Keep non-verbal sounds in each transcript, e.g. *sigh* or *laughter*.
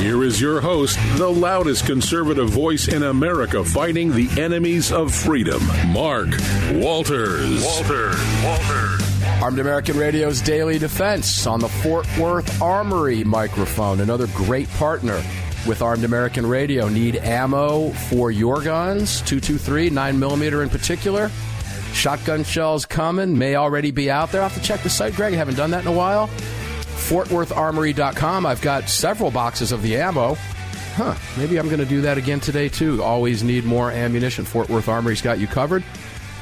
Here is your host, the loudest conservative voice in America fighting the enemies of freedom, Mark Walters. Walters. Walters. Armed American Radio's Daily Defense on the Fort Worth Armory microphone. Another great partner with Armed American Radio. Need ammo for your guns? 223, 9mm in particular. Shotgun shells coming, may already be out there. i have to check the site, Greg. I haven't done that in a while. FortWorthArmory.com. I've got several boxes of the ammo. Huh, maybe I'm going to do that again today, too. Always need more ammunition. Fort Worth Armory's got you covered.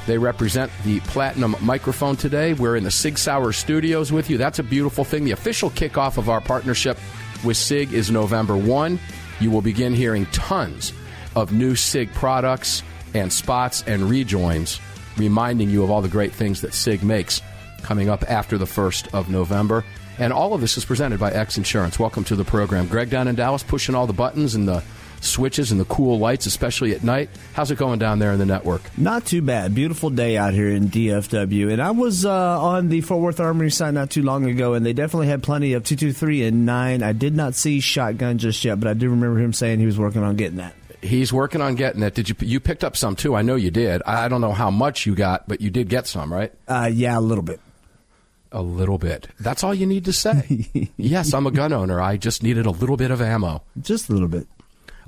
They represent the Platinum microphone today. We're in the Sig Sauer studios with you. That's a beautiful thing. The official kickoff of our partnership with SIG is November 1. You will begin hearing tons of new SIG products and spots and rejoins, reminding you of all the great things that SIG makes coming up after the 1st of November. And all of this is presented by X Insurance. Welcome to the program. Greg down in Dallas pushing all the buttons and the switches and the cool lights, especially at night. How's it going down there in the network? Not too bad. Beautiful day out here in DFW. And I was uh, on the Fort Worth Armory site not too long ago, and they definitely had plenty of 223 and 9. I did not see shotgun just yet, but I do remember him saying he was working on getting that. He's working on getting it. Did you? You picked up some too. I know you did. I don't know how much you got, but you did get some, right? Uh, yeah, a little bit. A little bit. That's all you need to say. *laughs* yes, I'm a gun owner. I just needed a little bit of ammo. Just a little bit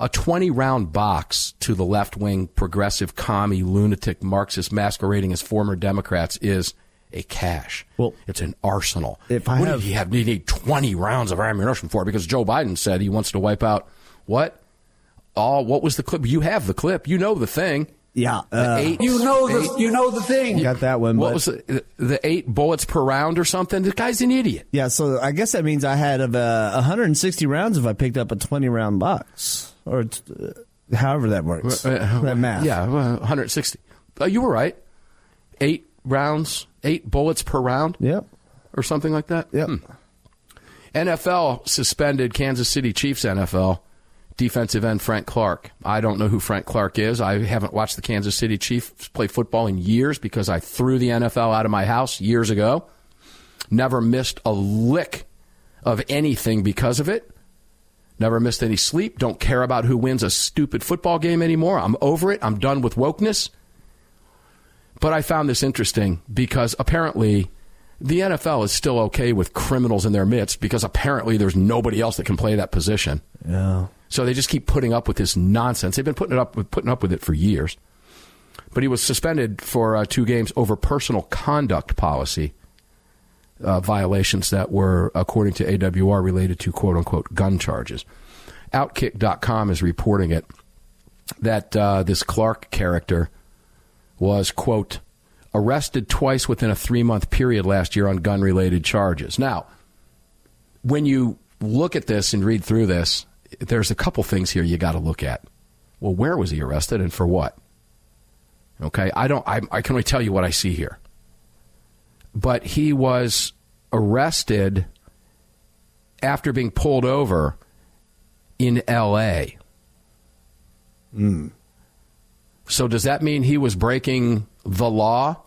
a 20 round box to the left wing progressive commie lunatic Marxist masquerading as former Democrats is a cache. Well, it's an arsenal. If I what have, you have? You need 20 rounds of ammunition for because Joe Biden said he wants to wipe out what? All what was the clip? You have the clip. You know the thing. Yeah, uh, eight, you know the eight, you know the thing. Got that one. What was the, the, eight bullets per round or something? The guy's an idiot. Yeah, so I guess that means I had of uh, 160 rounds if I picked up a 20 round box or uh, however that works. Uh, uh that math. Yeah, 160. Uh, you were right. Eight rounds, eight bullets per round. Yep. Or something like that. Yep. Hmm. NFL suspended Kansas City Chiefs NFL defensive end Frank Clark. I don't know who Frank Clark is. I haven't watched the Kansas City Chiefs play football in years because I threw the NFL out of my house years ago. Never missed a lick of anything because of it. Never missed any sleep. Don't care about who wins a stupid football game anymore. I'm over it. I'm done with wokeness. But I found this interesting because apparently the NFL is still okay with criminals in their midst because apparently there's nobody else that can play that position. Yeah. So they just keep putting up with this nonsense. They've been putting it up with putting up with it for years. But he was suspended for uh, two games over personal conduct policy uh, violations that were, according to AWR, related to quote unquote gun charges. Outkick.com is reporting it that uh, this Clark character was, quote, arrested twice within a three month period last year on gun related charges. Now, when you look at this and read through this, there's a couple things here you got to look at. Well, where was he arrested and for what? Okay, I don't. I, I can only tell you what I see here but he was arrested after being pulled over in L.A. Mm. So does that mean he was breaking the law,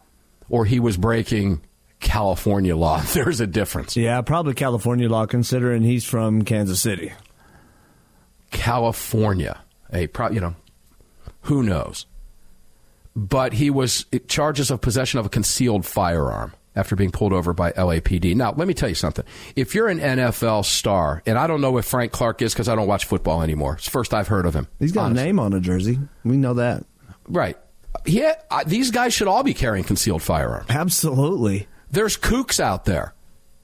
or he was breaking California law? *laughs* There's a difference. Yeah, probably California law, considering he's from Kansas City. California, a pro, you know, who knows? But he was charges of possession of a concealed firearm after being pulled over by LAPD. Now, let me tell you something. If you're an NFL star, and I don't know if Frank Clark is because I don't watch football anymore. It's first I've heard of him. He's got honestly. a name on a jersey. We know that. Right. Yeah, I, these guys should all be carrying concealed firearms. Absolutely. There's kooks out there.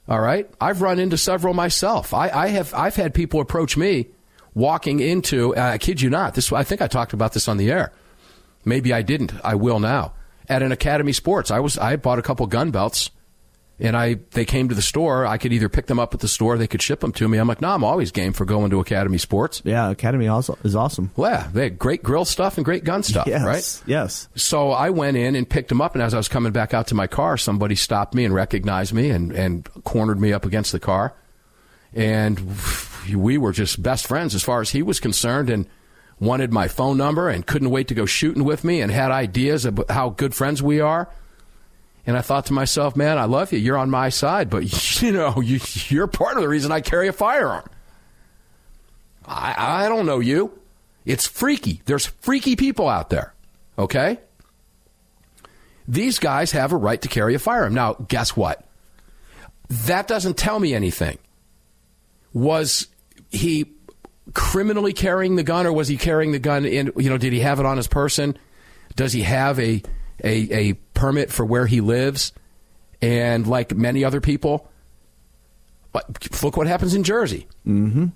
All right. I've run into several myself. I, I have. I've had people approach me walking into. I kid you not. This. I think I talked about this on the air. Maybe I didn't. I will now at an Academy Sports. I was I bought a couple gun belts and I they came to the store. I could either pick them up at the store, they could ship them to me. I'm like, no, I'm always game for going to Academy Sports. Yeah, Academy also is awesome. Well, yeah, they had great grill stuff and great gun stuff, yes, right? Yes. So I went in and picked them up, and as I was coming back out to my car, somebody stopped me and recognized me and and cornered me up against the car, and we were just best friends as far as he was concerned, and wanted my phone number and couldn't wait to go shooting with me and had ideas about how good friends we are. And I thought to myself, man, I love you. You're on my side, but *laughs* you know, you, you're part of the reason I carry a firearm. I, I don't know you. It's freaky. There's freaky people out there. Okay? These guys have a right to carry a firearm. Now, guess what? That doesn't tell me anything. Was he criminally carrying the gun or was he carrying the gun in, you know, did he have it on his person? Does he have a, a, a permit for where he lives? And like many other people, look what happens in Jersey. Mm-hmm.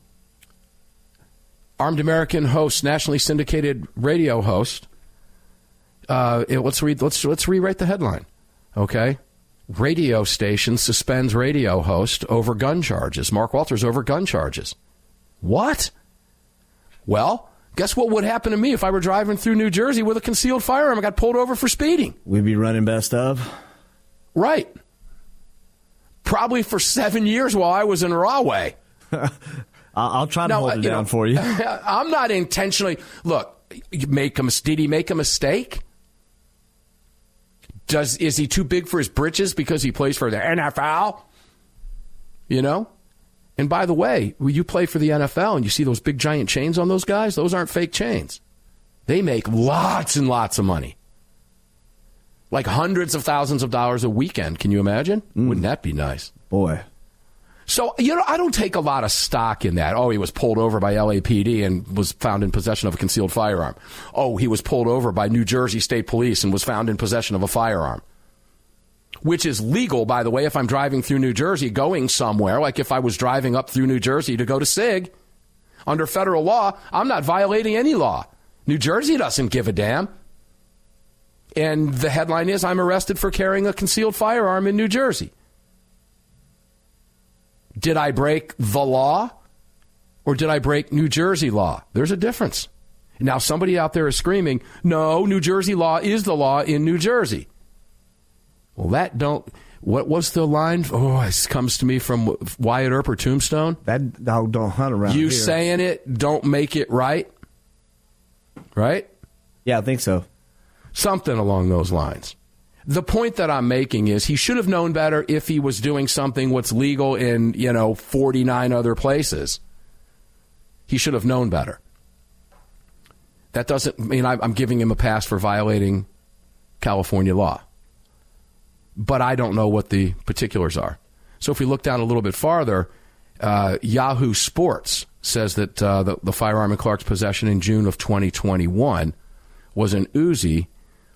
Armed American host, nationally syndicated radio host. Uh, let's read. Let's let's rewrite the headline. Okay, radio station suspends radio host over gun charges. Mark Walters over gun charges. What? Well, guess what would happen to me if I were driving through New Jersey with a concealed firearm? I got pulled over for speeding. We'd be running best of. Right. Probably for seven years while I was in Rahway. *laughs* I'll try to now, hold it uh, down know, for you. *laughs* I'm not intentionally. Look, make a, did he make a mistake? Does is he too big for his britches because he plays for the NFL? You know, and by the way, when you play for the NFL and you see those big giant chains on those guys, those aren't fake chains. They make lots and lots of money. Like hundreds of thousands of dollars a weekend. Can you imagine? Mm. Wouldn't that be nice? Boy. So, you know, I don't take a lot of stock in that. Oh, he was pulled over by LAPD and was found in possession of a concealed firearm. Oh, he was pulled over by New Jersey State Police and was found in possession of a firearm which is legal, by the way, if I'm driving through New Jersey going somewhere, like if I was driving up through New Jersey to go to SIG, under federal law, I'm not violating any law. New Jersey doesn't give a damn. And the headline is I'm arrested for carrying a concealed firearm in New Jersey. Did I break the law or did I break New Jersey law? There's a difference. Now, somebody out there is screaming, no, New Jersey law is the law in New Jersey. Well, that don't. What was the line? Oh, it comes to me from Wyatt Earp or Tombstone. That dog don't hunt around You here. saying it don't make it right, right? Yeah, I think so. Something along those lines. The point that I'm making is he should have known better if he was doing something what's legal in you know 49 other places. He should have known better. That doesn't mean I'm giving him a pass for violating California law but I don't know what the particulars are. So if we look down a little bit farther, uh, Yahoo Sports says that uh, the, the, firearm in Clark's possession in June of 2021 was an Uzi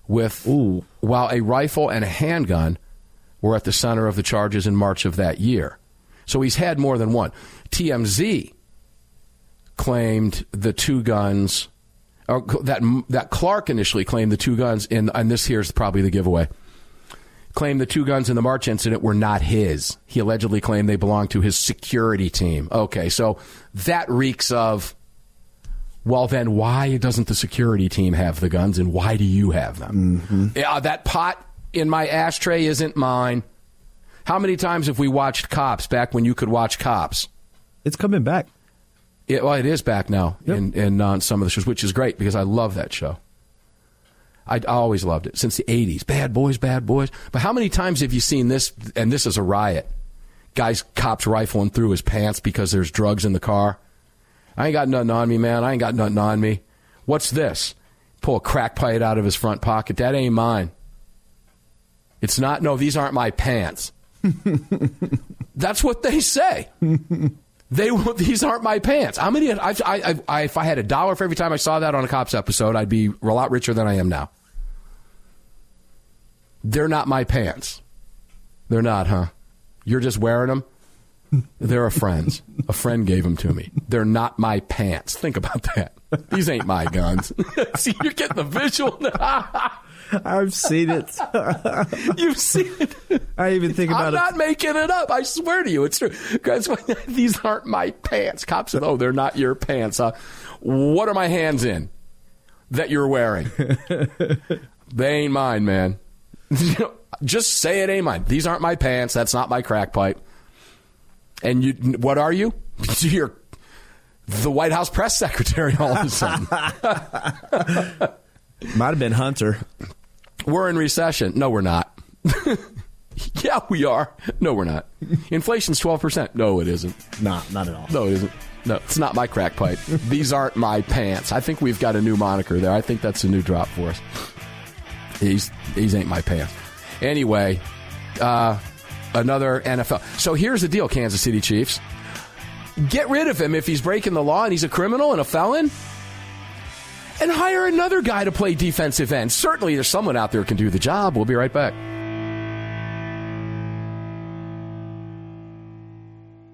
with, Ooh. while a rifle and a handgun were at the center of the charges in March of that year. So he's had more than one. TMZ claimed the two guns, or that that Clark initially claimed the two guns in, and this here's probably the giveaway claimed the two guns in the March incident were not his. He allegedly claimed they belonged to his security team. Okay, so that reeks of, well, then why doesn't the security team have the guns and why do you have them? Mm-hmm. Yeah, that pot in my ashtray isn't mine. How many times have we watched Cops back when you could watch Cops? It's coming back. It, well, it is back now yep. in, in uh, some of the shows, which is great because I love that show. I, I always loved it since the 80s. Bad boys, bad boys. But how many times have you seen this? And this is a riot. Guys, cops rifling through his pants because there's drugs in the car. I ain't got nothing on me, man. I ain't got nothing on me. What's this? Pull a crack pipe out of his front pocket. That ain't mine. It's not. No, these aren't my pants. *laughs* That's what they say. They these aren't my pants. How many? I, I, I, if I had a dollar for every time I saw that on a cops episode, I'd be a lot richer than I am now. They're not my pants. They're not, huh? You're just wearing them? They're a friend's. A friend gave them to me. They're not my pants. Think about that. These ain't my guns. *laughs* See, you're getting the visual. *laughs* I've seen it. *laughs* You've seen it. I even think about it. I'm not making it up. I swear to you, it's true. These aren't my pants. Cops said, "Oh, they're not your pants." Huh? What are my hands in that you're wearing? they ain't mine, man. Just say it ain't mine. These aren't my pants. That's not my crack pipe. And you, what are you? *laughs* You're the White House press secretary all of a sudden. *laughs* Might have been Hunter. We're in recession. No, we're not. *laughs* yeah, we are. No, we're not. Inflation's 12%. No, it isn't. Nah, not at all. No, it isn't. No, it's not my crack pipe. These aren't my pants. I think we've got a new moniker there. I think that's a new drop for us. These, these ain't my pants. Anyway, uh, another NFL. So here's the deal, Kansas City Chiefs. Get rid of him if he's breaking the law and he's a criminal and a felon. And hire another guy to play defensive end. Certainly there's someone out there who can do the job. We'll be right back.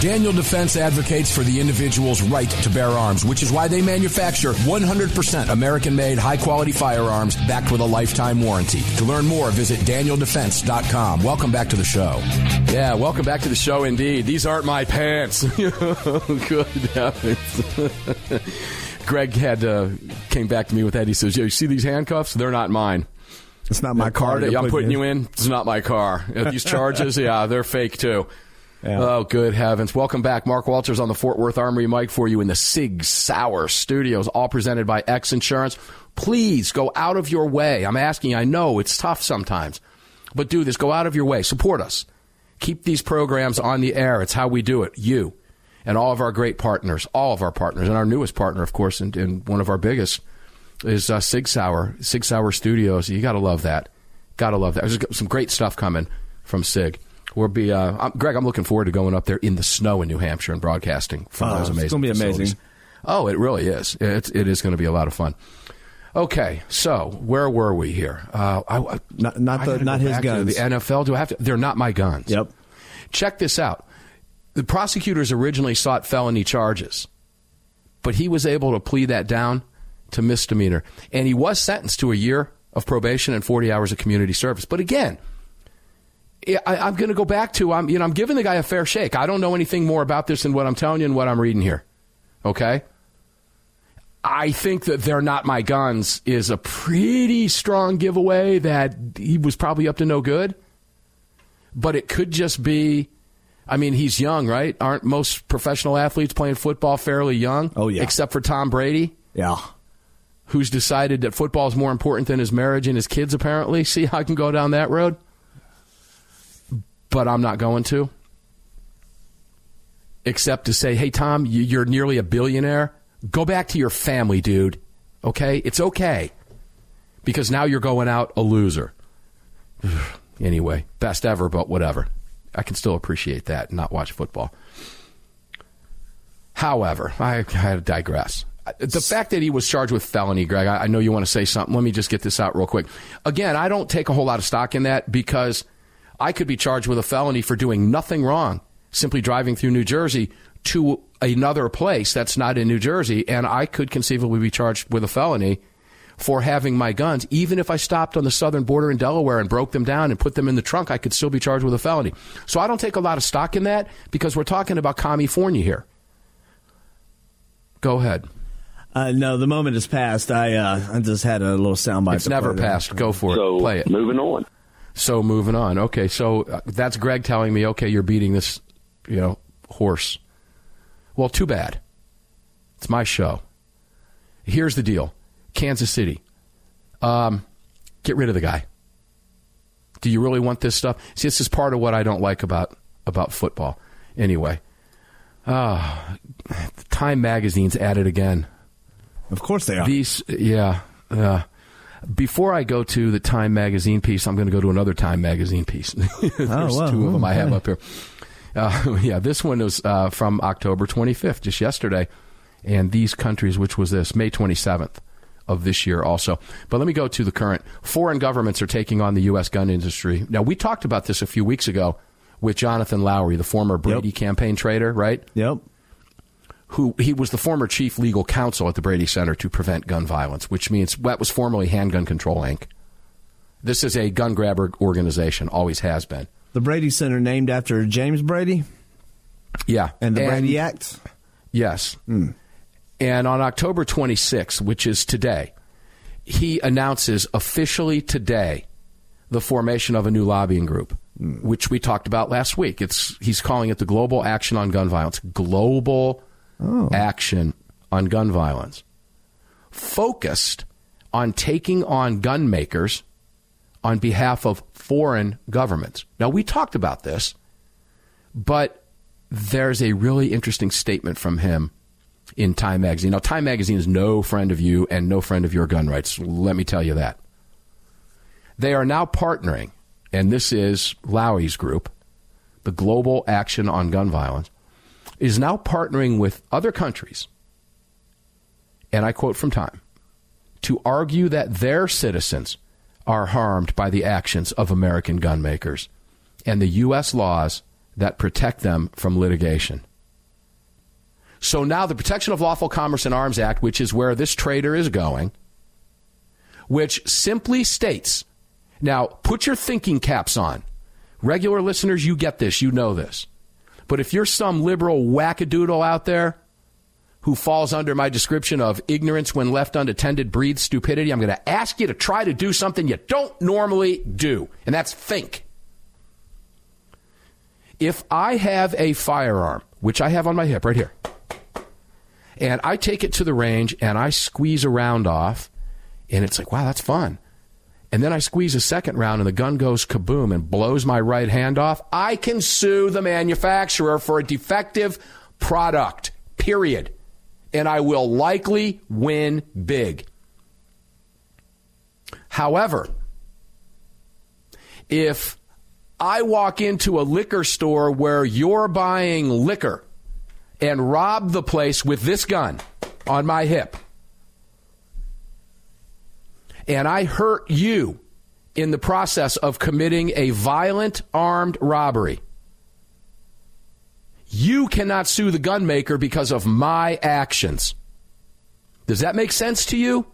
Daniel Defense advocates for the individual's right to bear arms, which is why they manufacture 100% American made, high quality firearms backed with a lifetime warranty. To learn more, visit danieldefense.com. Welcome back to the show. Yeah, welcome back to the show indeed. These aren't my pants. *laughs* Good heavens. *laughs* Greg had uh, came back to me with that. He says, "Yeah, you see these handcuffs? They're not mine." It's not my car. that I'm putting you in. It's not my car. These charges, *laughs* yeah, they're fake too. Yeah. Oh, good heavens. Welcome back. Mark Walters on the Fort Worth Armory mic for you in the Sig Sauer studios, all presented by X Insurance. Please go out of your way. I'm asking, I know it's tough sometimes, but do this. Go out of your way. Support us. Keep these programs on the air. It's how we do it. You and all of our great partners, all of our partners, and our newest partner, of course, and, and one of our biggest is uh, Sig Sauer, Sig Sauer Studios. You got to love that. Got to love that. There's some great stuff coming from Sig. We'll be, uh, I'm, Greg. I'm looking forward to going up there in the snow in New Hampshire and broadcasting from Oh, those it's gonna be amazing. Oh, it really is. It's, it is going to be a lot of fun. Okay, so where were we here? Uh, I, Not- not the- not go his guns. The NFL. Do I have to? They're not my guns. Yep. Check this out. The prosecutors originally sought felony charges, but he was able to plead that down to misdemeanor, and he was sentenced to a year of probation and 40 hours of community service. But again, I, I'm going to go back to I'm you know I'm giving the guy a fair shake. I don't know anything more about this than what I'm telling you and what I'm reading here. Okay. I think that they're not my guns is a pretty strong giveaway that he was probably up to no good. But it could just be, I mean, he's young, right? Aren't most professional athletes playing football fairly young? Oh, yeah. Except for Tom Brady, Yeah. who's decided that football is more important than his marriage and his kids, apparently. See how I can go down that road? But I'm not going to. Except to say, hey, Tom, you- you're nearly a billionaire. Go back to your family, dude. Okay? It's okay. Because now you're going out a loser. *sighs* anyway, best ever, but whatever. I can still appreciate that and not watch football. However, I, I digress. The fact that he was charged with felony, Greg, I, I know you want to say something. Let me just get this out real quick. Again, I don't take a whole lot of stock in that because I could be charged with a felony for doing nothing wrong, simply driving through New Jersey to another place that's not in New Jersey, and I could conceivably be charged with a felony for having my guns. Even if I stopped on the southern border in Delaware and broke them down and put them in the trunk, I could still be charged with a felony. So I don't take a lot of stock in that because we're talking about California here. Go ahead. Uh, no, the moment has passed. I uh, I just had a little soundbite. It's never passed. Go for it. So Play it. moving on. So moving on. Okay, so uh, that's Greg telling me, okay, you're beating this, you know, horse. Well, too bad. It's my show. Here's the deal. Kansas City. Um, get rid of the guy. Do you really want this stuff? See, this is part of what I don't like about about football. Anyway, uh, Time Magazine's at it again. Of course they are. These, yeah. Uh, before I go to the Time magazine piece, I'm going to go to another Time magazine piece. *laughs* There's wow. two of them I have up here. Uh, *laughs* yeah, this one was uh, from October 25th, just yesterday. And these countries, which was this, May 27th of this year also. But let me go to the current. Foreign governments are taking on the U.S. gun industry. Now, we talked about this a few weeks ago with Jonathan Lowy, the former Brady campaign traitor, right? Yep. Who he was the former chief legal counsel at the Brady Center to prevent gun violence, which means that was formerly Handgun Control Inc. This is a gun grabber organization, always has been. The Brady Center named after James Brady Yeah, and the Brady Act. Yes. Hmm. And on October 26th, which is today, he announces officially today the formation of a new lobbying group, hmm. which we talked about last week. It's he's calling it the Global Action on Gun Violence. Global Oh. Action on Gun Violence. Focused on taking on gun makers on behalf of foreign governments. Now, we talked about this, but there's a really interesting statement from him in Time Magazine. Now, Time Magazine is no friend of you and no friend of your gun rights. Let me tell you that. They are now partnering, and this is Lowy's group, the Global Action on Gun Violence, is now partnering with other countries, and I quote from Time, to argue that their citizens are harmed by the actions of American gun makers and the U.S. laws that protect them from litigation. So now the Protection of Lawful Commerce in Arms Act, which is where this traitor is going, which simply states now put your thinking caps on. Regular listeners, you get this, you know this. But if you're some liberal wackadoodle out there who falls under my description of ignorance when left unattended breeds stupidity, I'm going to ask you to try to do something you don't normally do, and that's think. If I have a firearm, which I have on my hip right here, and I take it to the range and I squeeze a round off, and it's like, wow, that's fun. And then I squeeze a second round and the gun goes kaboom and blows my right hand off, I can sue the manufacturer for a defective product, period. And I will likely win big. However, if I walk into a liquor store where you're buying liquor and rob the place with this gun on my hip, and I hurt you in the process of committing a violent armed robbery, you cannot sue the gun maker because of my actions. Does that make sense to you?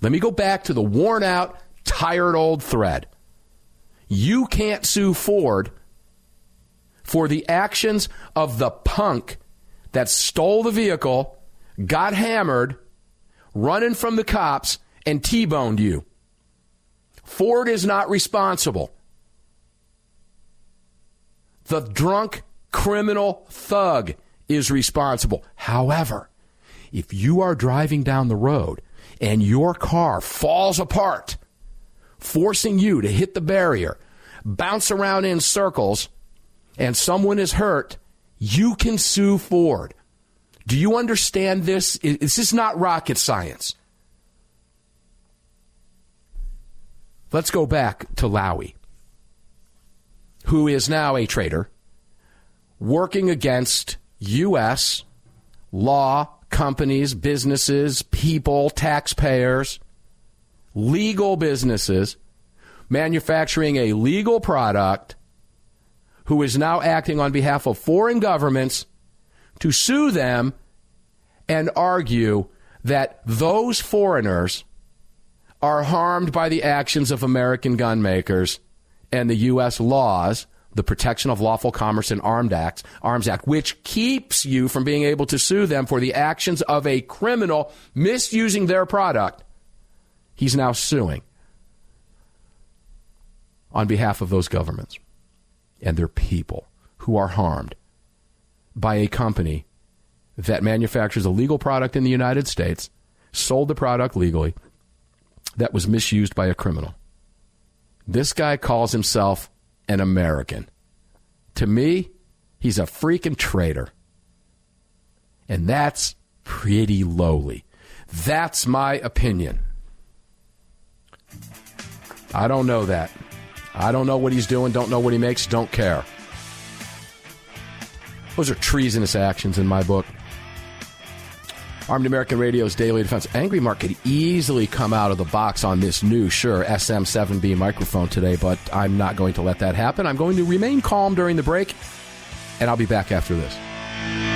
Let me go back to the worn out, tired old thread. You can't sue Ford for the actions of the punk that stole the vehicle, got hammered, running from the cops, and T boned you. Ford is not responsible. The drunk criminal thug is responsible. However, if you are driving down the road and your car falls apart, forcing you to hit the barrier, bounce around in circles, and someone is hurt, you can sue Ford. Do you understand this? This is not rocket science. Let's go back to Lowy, who is now a traitor working against U.S. law, companies, businesses, people, taxpayers, legal businesses, manufacturing a legal product, who is now acting on behalf of foreign governments to sue them and argue that those foreigners are harmed by the actions of American gun makers and the U.S. laws, the Protection of Lawful Commerce and Armed Arms Act, which keeps you from being able to sue them for the actions of a criminal misusing their product. He's now suing on behalf of those governments and their people who are harmed by a company that manufactures a legal product in the United States, sold the product legally, that was misused by a criminal. This guy calls himself an American. To me, he's a freaking traitor. And that's pretty lowly. That's my opinion. I don't know that. I don't know what he's doing, don't know what he makes, don't care. Those are treasonous actions in my book. Armed American Radio's Daily Defense. Angry Mark could easily come out of the box on this new, Shure, SM7B microphone today, but I'm not going to let that happen. I'm going to remain calm during the break, and I'll be back after this.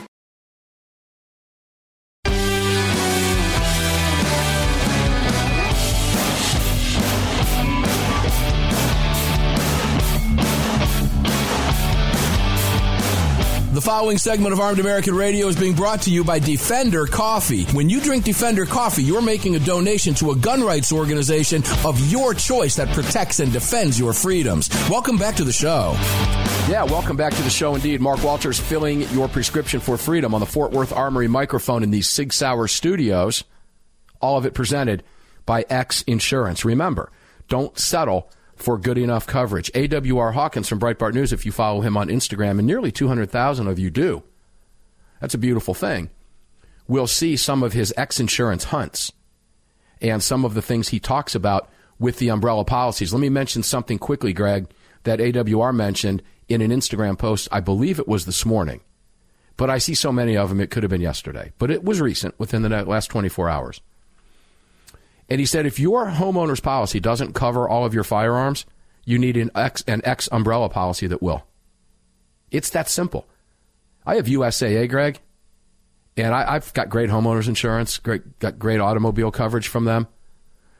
The following segment of Armed American Radio is being brought to you by Defender Coffee. When you drink Defender Coffee, you're making a donation to a gun rights organization of your choice that protects and defends your freedoms. Welcome back to the show. Yeah, welcome back to the show indeed. Mark Walters filling your prescription for freedom on the Fort Worth Armory microphone in these Sig Sauer studios. All of it presented by X Insurance. Remember, don't settle for good enough coverage. AWR Hawkins from Breitbart News, if you follow him on Instagram, and nearly 200,000 of you do. That's a beautiful thing. We'll see some of his X insurance hunts and some of the things he talks about with the umbrella policies. Let me mention something quickly, Greg, that AWR mentioned in an Instagram post. I believe it was this morning. but I see so many of them, it could have been yesterday. But it was recent, within the last 24 hours. And he said if your homeowner's policy doesn't cover all of your firearms, you need an X, an X umbrella policy that will. It's that simple. I have USAA, Greg, and I, have got great homeowners insurance, great, got great automobile coverage from them,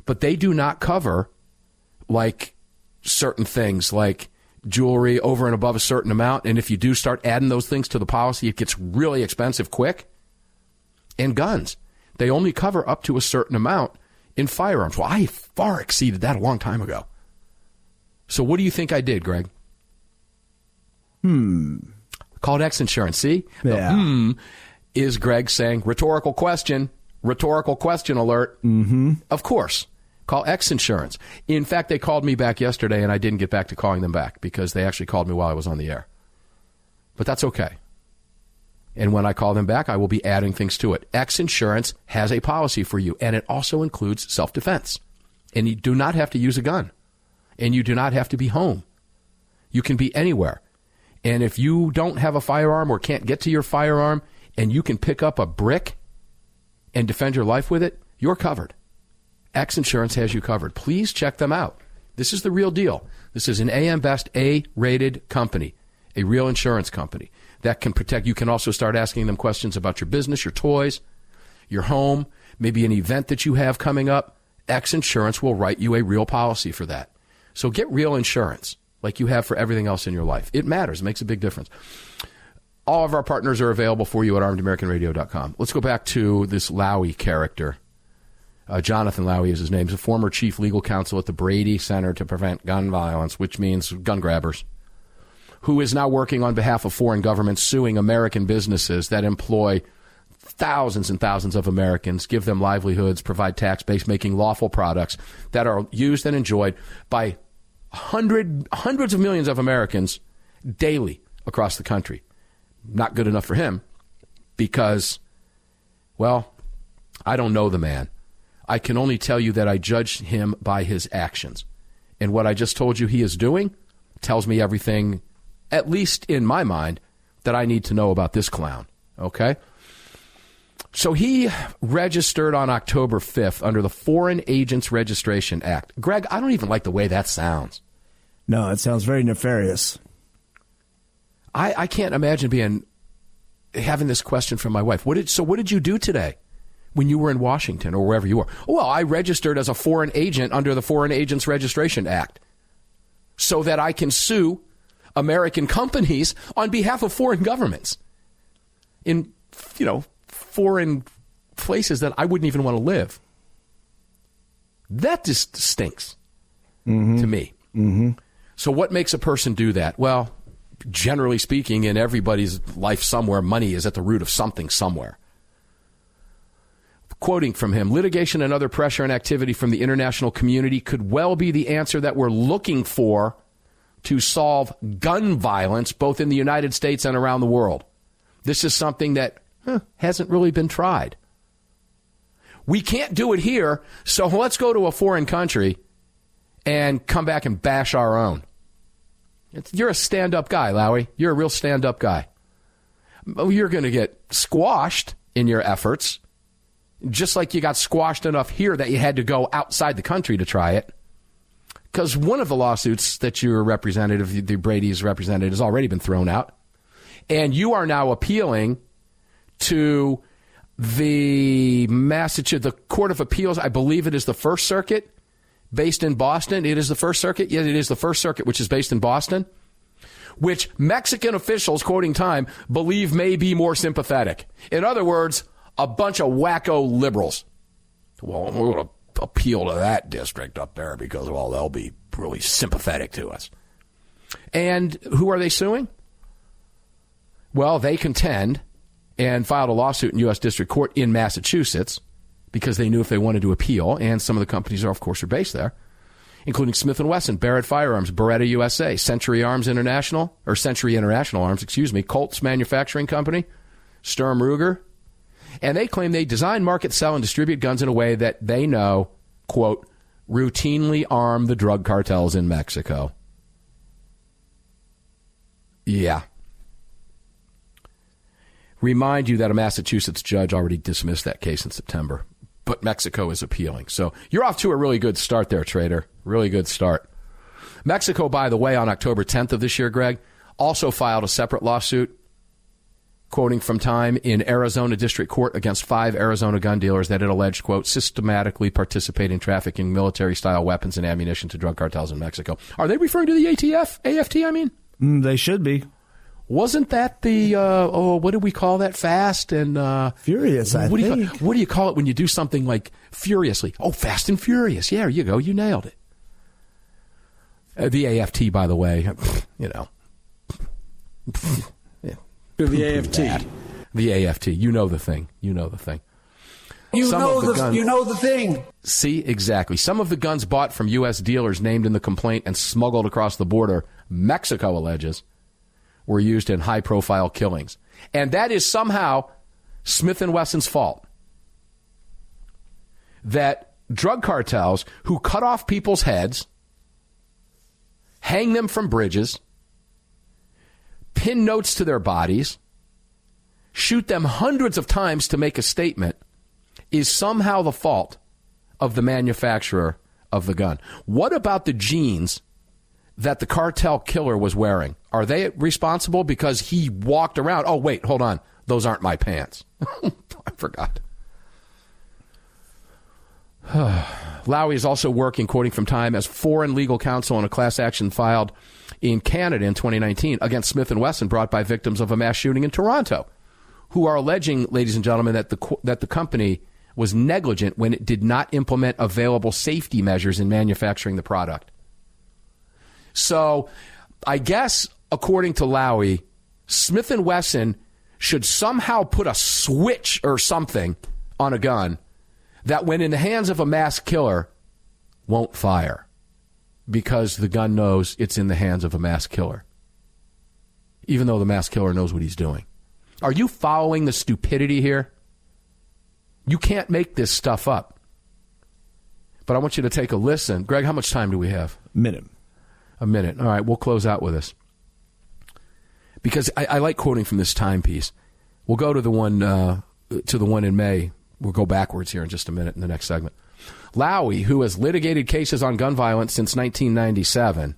but they do not cover like certain things like jewelry over and above a certain amount. And if you do start adding those things to the policy, it gets really expensive quick. And guns, they only cover up to a certain amount in firearms. Well, I far exceeded that a long time ago. So what do you think I did, Greg? Hmm. Called X Insurance. See? Yeah. The hmm is Greg saying rhetorical question, rhetorical question alert. Mm-hmm. Of course. Call X Insurance. In fact, they called me back yesterday, and I didn't get back to calling them back because they actually called me while I was on the air. But that's okay. And when I call them back, I will be adding things to it. X Insurance has a policy for you, and it also includes self defense. And you do not have to use a gun, and you do not have to be home. You can be anywhere. And if you don't have a firearm or can't get to your firearm, and you can pick up a brick and defend your life with it, you're covered. X Insurance has you covered. Please check them out. This is the real deal. This is an AM Best A rated company, a real insurance company that can protect. You can also start asking them questions about your business, your toys, your home, maybe an event that you have coming up. X Insurance will write you a real policy for that. So get real insurance like you have for everything else in your life. It matters, it makes a big difference. All of our partners are available for you at armedamericanradio.com. Let's go back to this Lowy character uh, Jonathan Lowy is his name. He's a former chief legal counsel at the Brady Center to Prevent Gun Violence, which means gun grabbers, who is now working on behalf of foreign governments suing American businesses that employ thousands and thousands of Americans, give them livelihoods, provide tax base, making lawful products that are used and enjoyed by hundred, hundreds of millions of Americans daily across the country. Not good enough for him because, well, I don't know the man. I can only tell you that I judge him by his actions. And what I just told you he is doing tells me everything, at least in my mind, that I need to know about this clown. Okay? So he registered on October 5th under the Foreign Agents Registration Act. Greg, I don't even like the way that sounds. No, it sounds very nefarious. I, I can't imagine being having this question from my wife. What did so what did you do today? when you were in Washington or wherever you were? Well, I registered as a foreign agent under the Foreign Agents Registration Act so that I can sue American companies on behalf of foreign governments in, you know, foreign places that I wouldn't even want to live. That just stinks mm-hmm. to me. Mm-hmm. So, what makes a person do that? Well, generally speaking, in everybody's life somewhere, money is at the root of something somewhere. Quoting from him, litigation and other pressure and activity from the international community could well be the answer that we're looking for to solve gun violence both in the United States and around the world. This is something that huh, hasn't really been tried. We can't do it here, so let's go to a foreign country and come back and bash our own. It's, you're a stand up guy, Lowy. You're a real stand up guy. You're going to get squashed in your efforts just like you got squashed enough here that you had to go outside the country to try it. Because one of the lawsuits that your representative, the Brady's representative, has already been thrown out. And you are now appealing to the Massachusetts, the Court of Appeals, I believe it is the First Circuit, based in Boston. It is the First Circuit. Yes, it is the First Circuit, which is based in Boston, which Mexican officials, quoting time, believe may be more sympathetic. In other words, a bunch of wacko liberals. Well, we're going to appeal to that district up there because, well, they'll be really sympathetic to us. And who are they suing? Well, they contend and filed a lawsuit in U.S. District Court in Massachusetts because they knew if they wanted to appeal, and some of the companies are, of course, are based there, including Smith & Wesson, Barrett Firearms, Beretta USA, Century Arms International, or Century International Arms, excuse me, Colts Manufacturing Company, Sturm Ruger, and they claim they design, market, sell, and distribute guns in a way that they know, quote, routinely arm the drug cartels in Mexico. Yeah. remind you that a Massachusetts judge already dismissed that case in September, but Mexico is appealing. So you're off to a really good start there, traitor. Really good start. Mexico, by the way, on October 10th of this year, Greg, also filed a separate lawsuit, quoting from Time, in Arizona District Court against five Arizona gun dealers that it alleged, quote, systematically participate in trafficking military style weapons and ammunition to drug cartels in Mexico. Are they referring to the ATF? AFT, I mean? Mm, they should be. Wasn't that the uh, oh what do we call that fast and uh, furious? I what think. Do you, what do you call it when you do something like furiously? Oh, fast and furious. Yeah, there you go. You nailed it. Uh, the AFT, by the way, *laughs* you know. The AFT. That. The AFT. You know the thing. You know the thing. You Some know the, the guns, you know the thing. See exactly. Some of the guns bought from U.S. dealers named in the complaint and smuggled across the border, Mexico alleges, were used in high-profile killings, and that is somehow Smith and Wesson's fault. That drug cartels who cut off people's heads hang them from bridges, pin notes to their bodies, shoot them hundreds of times to make a statement, is somehow the fault of the manufacturer of the gun. What about the jeans that the cartel killer was wearing? Are they responsible because he walked around? Oh, wait, hold on. Those aren't my pants. *laughs* I forgot. *sighs* Lowy is also working, quoting from Time, as foreign legal counsel in a class action filed in Canada in 2019 against Smith & Wesson brought by victims of a mass shooting in Toronto, who are alleging, ladies and gentlemen, that the, that the company was negligent when it did not implement available safety measures in manufacturing the product. So, I guess, according to Lowy, Smith & Wesson should somehow put a switch or something on a gun – that when in the hands of a mass killer won't fire because the gun knows it's in the hands of a mass killer, even though the mass killer knows what he's doing. Are you following the stupidity here? You can't make this stuff up. But I want you to take a listen. Greg, how much time do we have? A minute. A minute. All right, we'll close out with this. Because I, I like quoting from this timepiece. We'll go to the one uh, to the one in May we'll go backwards here in just a minute in the next segment. Lowy, who has litigated cases on gun violence since 1997,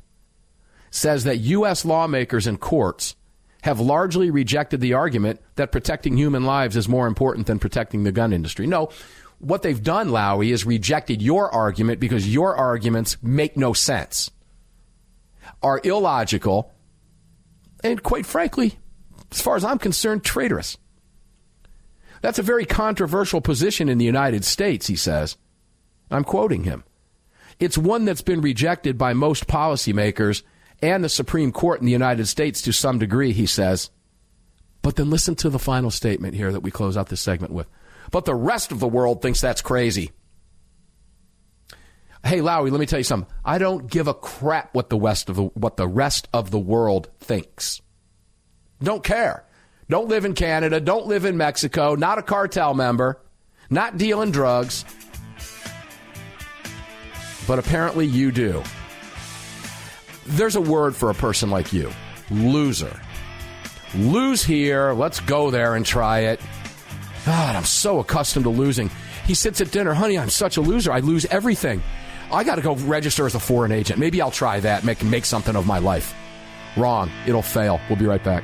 says that U.S. lawmakers and courts have largely rejected the argument that protecting human lives is more important than protecting the gun industry. No, what they've done, Lowy, is rejected your argument because your arguments make no sense, are illogical, and quite frankly, as far as I'm concerned, traitorous. That's a very controversial position in the United States, he says. I'm quoting him. It's one that's been rejected by most policymakers and the Supreme Court in the United States to some degree, he says. But then listen to the final statement here that we close out this segment with. But the rest of the world thinks that's crazy. Hey Lowy, let me tell you something. I don't give a crap what the west of the what the rest of the world thinks. Don't care. Don't live in Canada. Don't live in Mexico. Not a cartel member. Not dealing drugs. But apparently you do. There's a word for a person like you loser. Lose here. Let's go there and try it. God, I'm so accustomed to losing. He sits at dinner, honey, I'm such a loser. I lose everything. I got to go register as a foreign agent. Maybe I'll try that, make, make something of my life. Wrong. It'll fail. We'll be right back.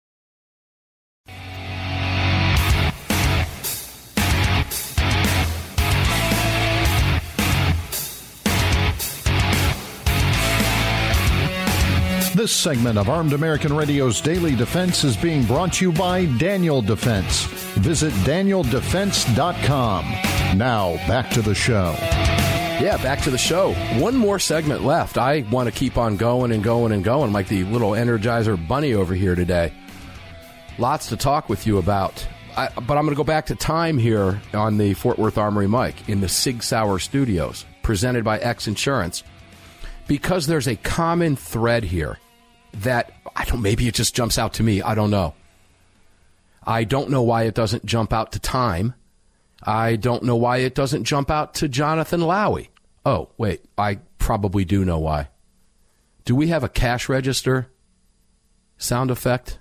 This segment of Armed American Radio's Daily Defense is being brought to you by Daniel Defense. Visit danieldefense.com. Now, back to the show. Yeah, back to the show. One more segment left. I want to keep on going and going and going like the little Energizer bunny over here today. Lots to talk with you about. I, but I'm going to go back to time here on the Fort Worth Armory mic in the Sig Sauer studios, presented by X Insurance, because there's a common thread here that I don't maybe it just jumps out to me. I don't know. I don't know why it doesn't jump out to time. I don't know why it doesn't jump out to Jonathan Lowy. Oh, wait, I probably do know why. Do we have a cash register sound effect?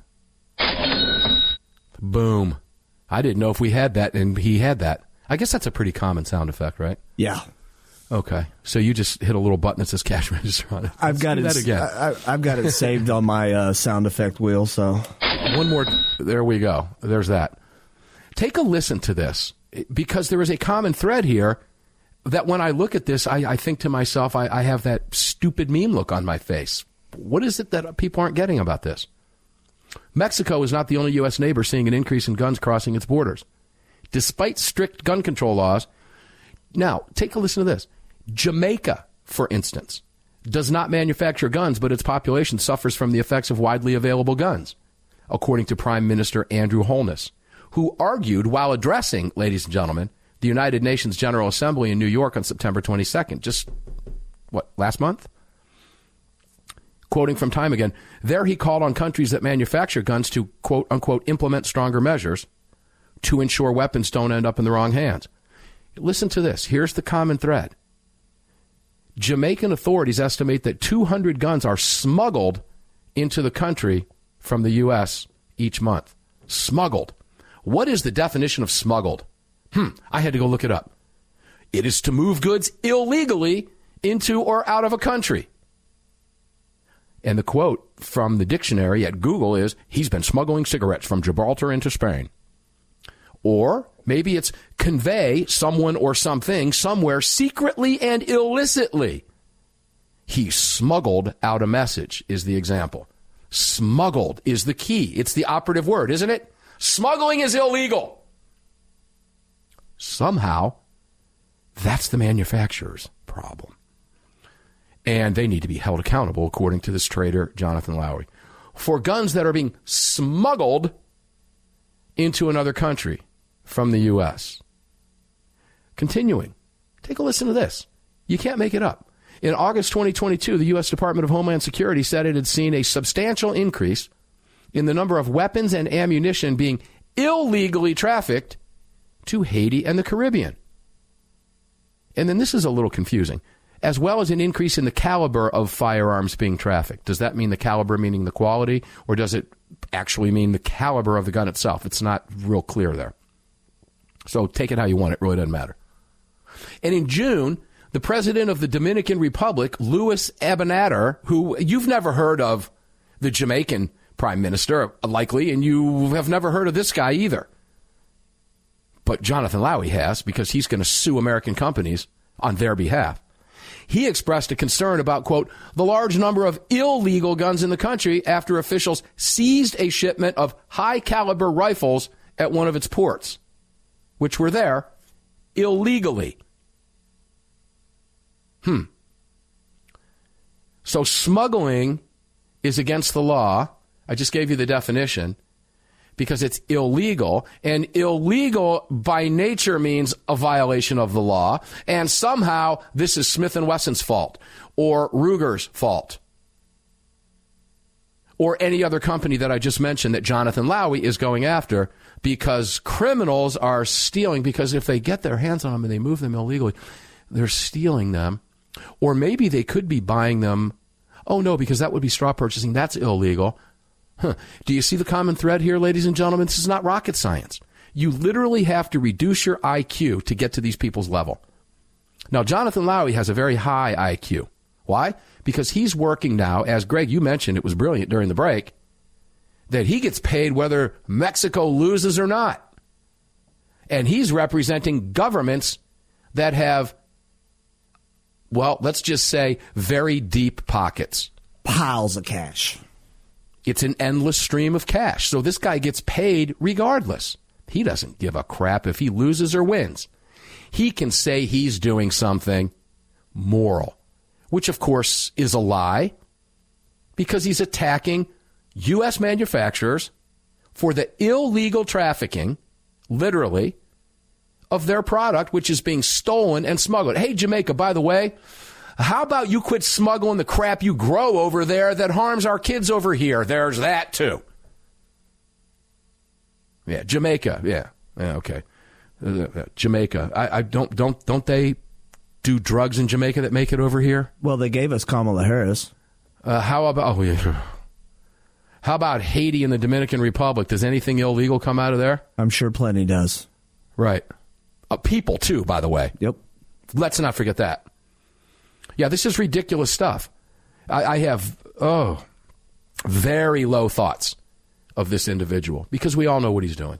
Boom. I didn't know if we had that, and he had that. I guess that's a pretty common sound effect, right? Yeah. Okay, so you just hit a little button that says cash *laughs* register on it. I've Let's got it. again. I, have got it saved on my uh, sound effect wheel. So one more. There we go. There's that. Take a listen to this because there is a common thread here. That when I look at this, I, I think to myself, I, I have that stupid meme look on my face. What is it that people aren't getting about this? Mexico is not the only U.S. neighbor seeing an increase in guns crossing its borders. Despite strict gun control laws, now take a listen to this. Jamaica, for instance, does not manufacture guns, but its population suffers from the effects of widely available guns, according to Prime Minister Andrew Holness, who argued while addressing, ladies and gentlemen, the United Nations General Assembly in New York on September 22nd, just what, last month? Quoting from Time again, there he called on countries that manufacture guns to quote unquote implement stronger measures to ensure weapons don't end up in the wrong hands. Listen to this. Here's the common thread. Jamaican authorities estimate that 200 guns are smuggled into the country from the U.S. each month. Smuggled. What is the definition of smuggled? Hmm, I had to go look it up. It is to move goods illegally into or out of a country. And the quote from the dictionary at Google is He's been smuggling cigarettes from Gibraltar into Spain. Or maybe it's convey someone or something somewhere secretly and illicitly. He smuggled out a message, is the example. Smuggled is the key. It's the operative word, isn't it? Smuggling is illegal. Somehow, that's the manufacturer's problem. And they need to be held accountable, according to this traitor, Jonathan Lowy, for guns that are being smuggled into another country from the U.S. Continuing, take a listen to this. You can't make it up. In August 2022, the U.S. Department of Homeland Security said it had seen a substantial increase in the number of weapons and ammunition being illegally trafficked to Haiti and the Caribbean. And then this is a little confusing. As well as an increase in the caliber of firearms being trafficked. Does that mean the caliber meaning the quality, or does it actually mean the caliber of the gun itself? It's not real clear there. So take it how you want. It really doesn't matter. And in June, the president of the Dominican Republic, Luis Abinader, who you've never heard of the Jamaican prime minister, likely, and you have never heard of this guy either. But Jonathan Lowy has because he's going to sue American companies on their behalf. He expressed a concern about, quote, the large number of illegal guns in the country after officials seized a shipment of high caliber rifles at one of its ports which were there illegally. Hmm. So smuggling is against the law. I just gave you the definition because it's illegal and illegal by nature means a violation of the law and somehow this is Smith and Wesson's fault or Ruger's fault or any other company that I just mentioned that Jonathan Lowy is going after because criminals are stealing because if they get their hands on them and they move them illegally, they're stealing them. Or maybe they could be buying them. Oh no, because that would be straw purchasing. That's illegal. Huh. Do you see the common thread here, ladies and gentlemen? This is not rocket science. You literally have to reduce your IQ to get to these people's level. Now, Jonathan Lowy has a very high IQ. Why? Because he's working now, as Greg, you mentioned, it was brilliant during the break that he gets paid whether Mexico loses or not. And he's representing governments that have, well, let's just say very deep pockets. Piles of cash. It's an endless stream of cash. So this guy gets paid regardless. He doesn't give a crap if he loses or wins. He can say he's doing something moral, which of course is a lie because he's attacking U.S. manufacturers for the illegal trafficking, literally, of their product, which is being stolen and smuggled. Hey, Jamaica, by the way, how about you quit smuggling the crap you grow over there that harms our kids over here? There's that too. Yeah, Jamaica. Yeah, yeah. Okay, uh, uh Jamaica. I, I don't don't don't they do drugs in Jamaica that make it over here? Well, they gave us Kamala Harris. Uh, how about? Oh yeah. How about Haiti and the Dominican Republic? Does anything illegal come out of there? I'm sure plenty does. Right. Uh, people, too, by the way. Yep. Let's not forget that. Yeah, this is ridiculous stuff. I, I have, oh, very low thoughts of this individual because we all know what he's doing.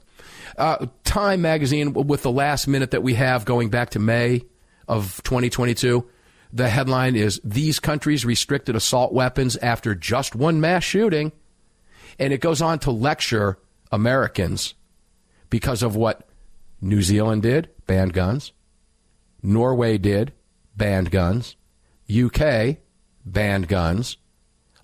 Uh, Time magazine, with the last minute that we have going back to May of 2022, the headline is These countries restricted assault weapons after just one mass shooting. And it goes on to lecture Americans because of what New Zealand did, banned guns. Norway did, banned guns. UK banned guns.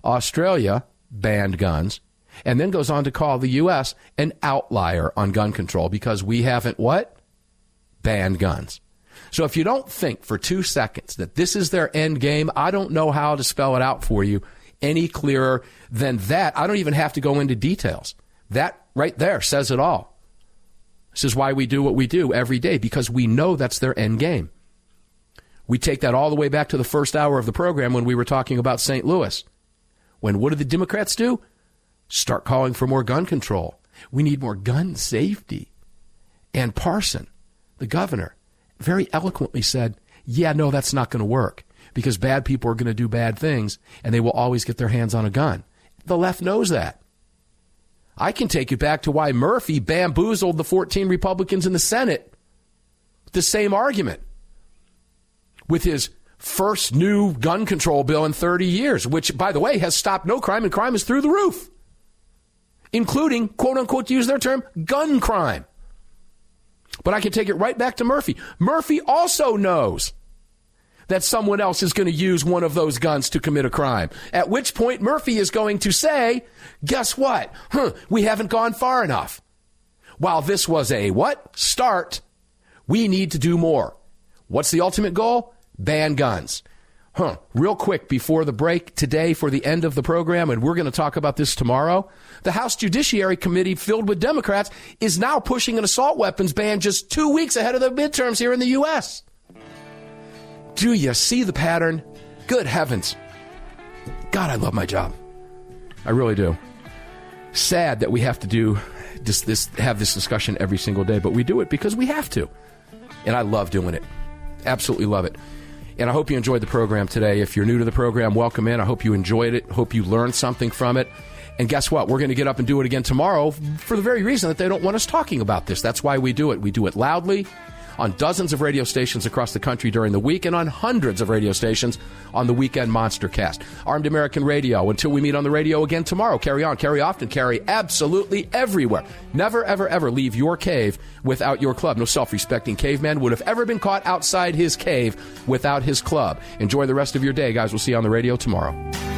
Australia banned guns. And then goes on to call the U.S. an outlier on gun control because we haven't what? Banned guns. So if you don't think for two seconds that this is their end game, I don't know how to spell it out for you any clearer than that. I don't even have to go into details. That right there says it all. This is why we do what we do every day because we know that's their end game. We take that all the way back to the first hour of the program when we were talking about St. Louis. When what did the Democrats do? Start calling for more gun control. We need more gun safety. And Parson, the governor, very eloquently said, Yeah, no, that's not going to work because bad people are going to do bad things and they will always get their hands on a gun. The left knows that. I can take you back to why Murphy bamboozled the 14 Republicans in the Senate. The same argument with his first new gun control bill in 30 years, which, by the way, has stopped no crime and crime is through the roof, including, quote unquote, to use their term, gun crime. But I can take it right back to Murphy. Murphy also knows that someone else is going to use one of those guns to commit a crime. At which point Murphy is going to say, guess what? Huh, we haven't gone far enough. While this was a what? Start. We need to do more. What's the ultimate goal? Ban guns. Huh. Real quick before the break today for the end of the program, and we're going to talk about this tomorrow. The House Judiciary Committee, filled with Democrats, is now pushing an assault weapons ban just two weeks ahead of the midterms here in the U.S. Do you see the pattern? Good heavens. God, I love my job. I really do. Sad that we have to do this, this have this discussion every single day, but we do it because we have to. And I love doing it. Absolutely love it. And I hope you enjoyed the program today. If you're new to the program, welcome in. I hope you enjoyed it. Hope you learned something from it. And guess what? We're going to get up and do it again tomorrow for the very reason that they don't want us talking about this. That's why we do it. We do it loudly on dozens of radio stations across the country during the week and on hundreds of radio stations on the weekend Monster Cast. Armed American Radio. Until we meet on the radio again tomorrow, carry on, carry often, carry absolutely everywhere. Never, ever, ever leave your cave without your club. No self respecting caveman would have ever been caught outside his cave without his club. Enjoy the rest of your day, guys. We'll see you on the radio tomorrow.